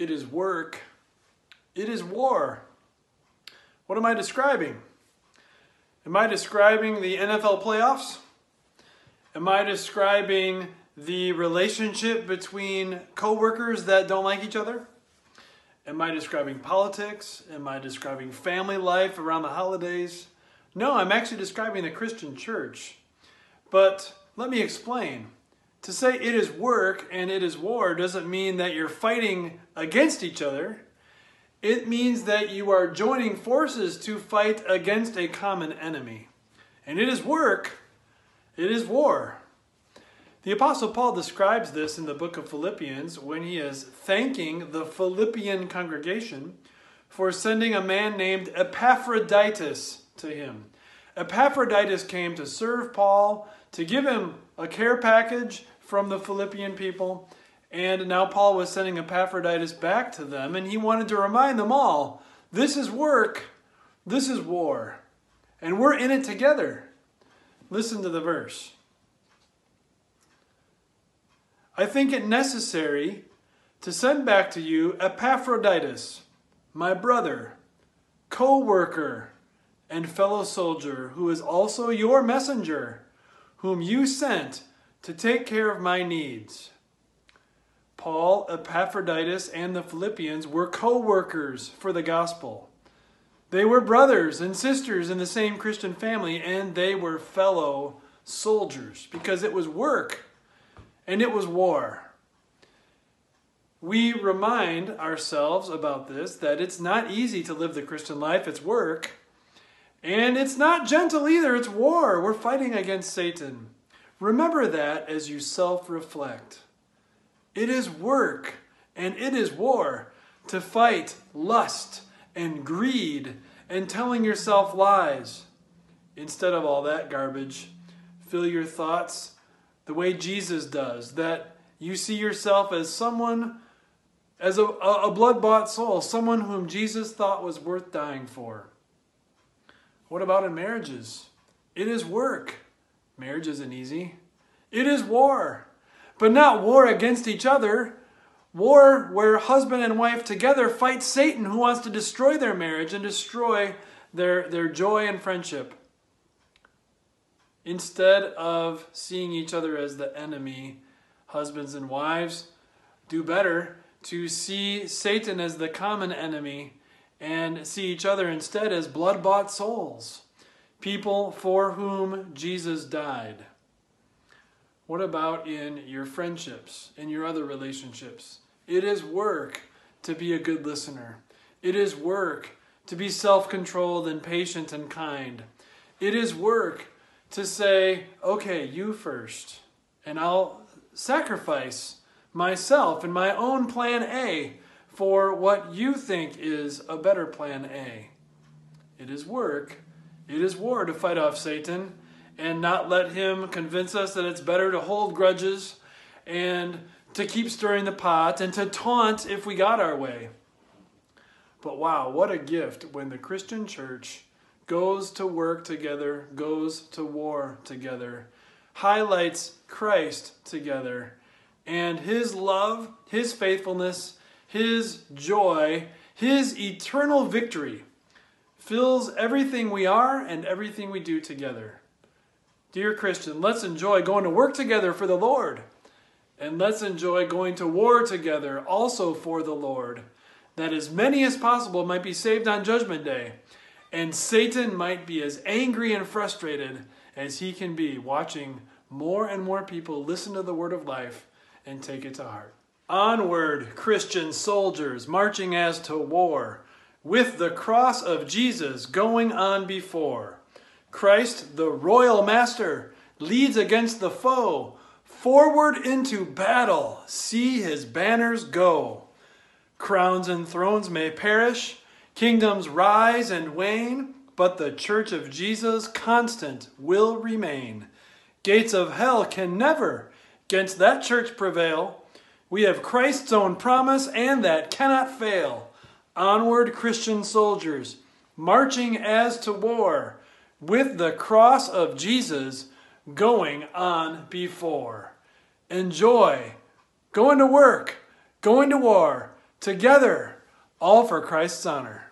it is work, it is war. What am I describing? Am I describing the NFL playoffs? Am I describing the relationship between coworkers that don't like each other? Am I describing politics? Am I describing family life around the holidays? No, I'm actually describing the Christian church. But let me explain. To say it is work and it is war doesn't mean that you're fighting against each other. It means that you are joining forces to fight against a common enemy. And it is work, it is war. The Apostle Paul describes this in the book of Philippians when he is thanking the Philippian congregation for sending a man named Epaphroditus to him. Epaphroditus came to serve Paul, to give him a care package from the Philippian people, and now Paul was sending Epaphroditus back to them, and he wanted to remind them all this is work, this is war, and we're in it together. Listen to the verse. I think it necessary to send back to you Epaphroditus, my brother, co worker, and fellow soldier, who is also your messenger, whom you sent to take care of my needs. Paul, Epaphroditus, and the Philippians were co workers for the gospel. They were brothers and sisters in the same Christian family, and they were fellow soldiers because it was work and it was war. We remind ourselves about this that it's not easy to live the Christian life, it's work. And it's not gentle either, it's war. We're fighting against Satan. Remember that as you self reflect. It is work and it is war to fight lust and greed and telling yourself lies. Instead of all that garbage, fill your thoughts the way Jesus does, that you see yourself as someone, as a, a blood bought soul, someone whom Jesus thought was worth dying for. What about in marriages? It is work. Marriage isn't easy. It is war. But not war against each other. War where husband and wife together fight Satan who wants to destroy their marriage and destroy their, their joy and friendship. Instead of seeing each other as the enemy, husbands and wives do better to see Satan as the common enemy and see each other instead as blood bought souls, people for whom Jesus died. What about in your friendships, in your other relationships? It is work to be a good listener. It is work to be self controlled and patient and kind. It is work to say, okay, you first, and I'll sacrifice myself and my own plan A for what you think is a better plan A. It is work, it is war to fight off Satan and not let him convince us that it's better to hold grudges and to keep stirring the pot and to taunt if we got our way. But wow, what a gift when the Christian church goes to work together, goes to war together, highlights Christ together, and his love, his faithfulness, his joy, his eternal victory fills everything we are and everything we do together. Dear Christian, let's enjoy going to work together for the Lord. And let's enjoy going to war together also for the Lord, that as many as possible might be saved on Judgment Day and Satan might be as angry and frustrated as he can be watching more and more people listen to the word of life and take it to heart. Onward, Christian soldiers, marching as to war, with the cross of Jesus going on before. Christ, the royal master, leads against the foe. Forward into battle, see his banners go. Crowns and thrones may perish, Kingdoms rise and wane, but the church of Jesus constant will remain. Gates of hell can never against that church prevail. We have Christ's own promise, and that cannot fail. Onward, Christian soldiers, marching as to war, with the cross of Jesus going on before. Enjoy going to work, going to war, together, all for Christ's honor.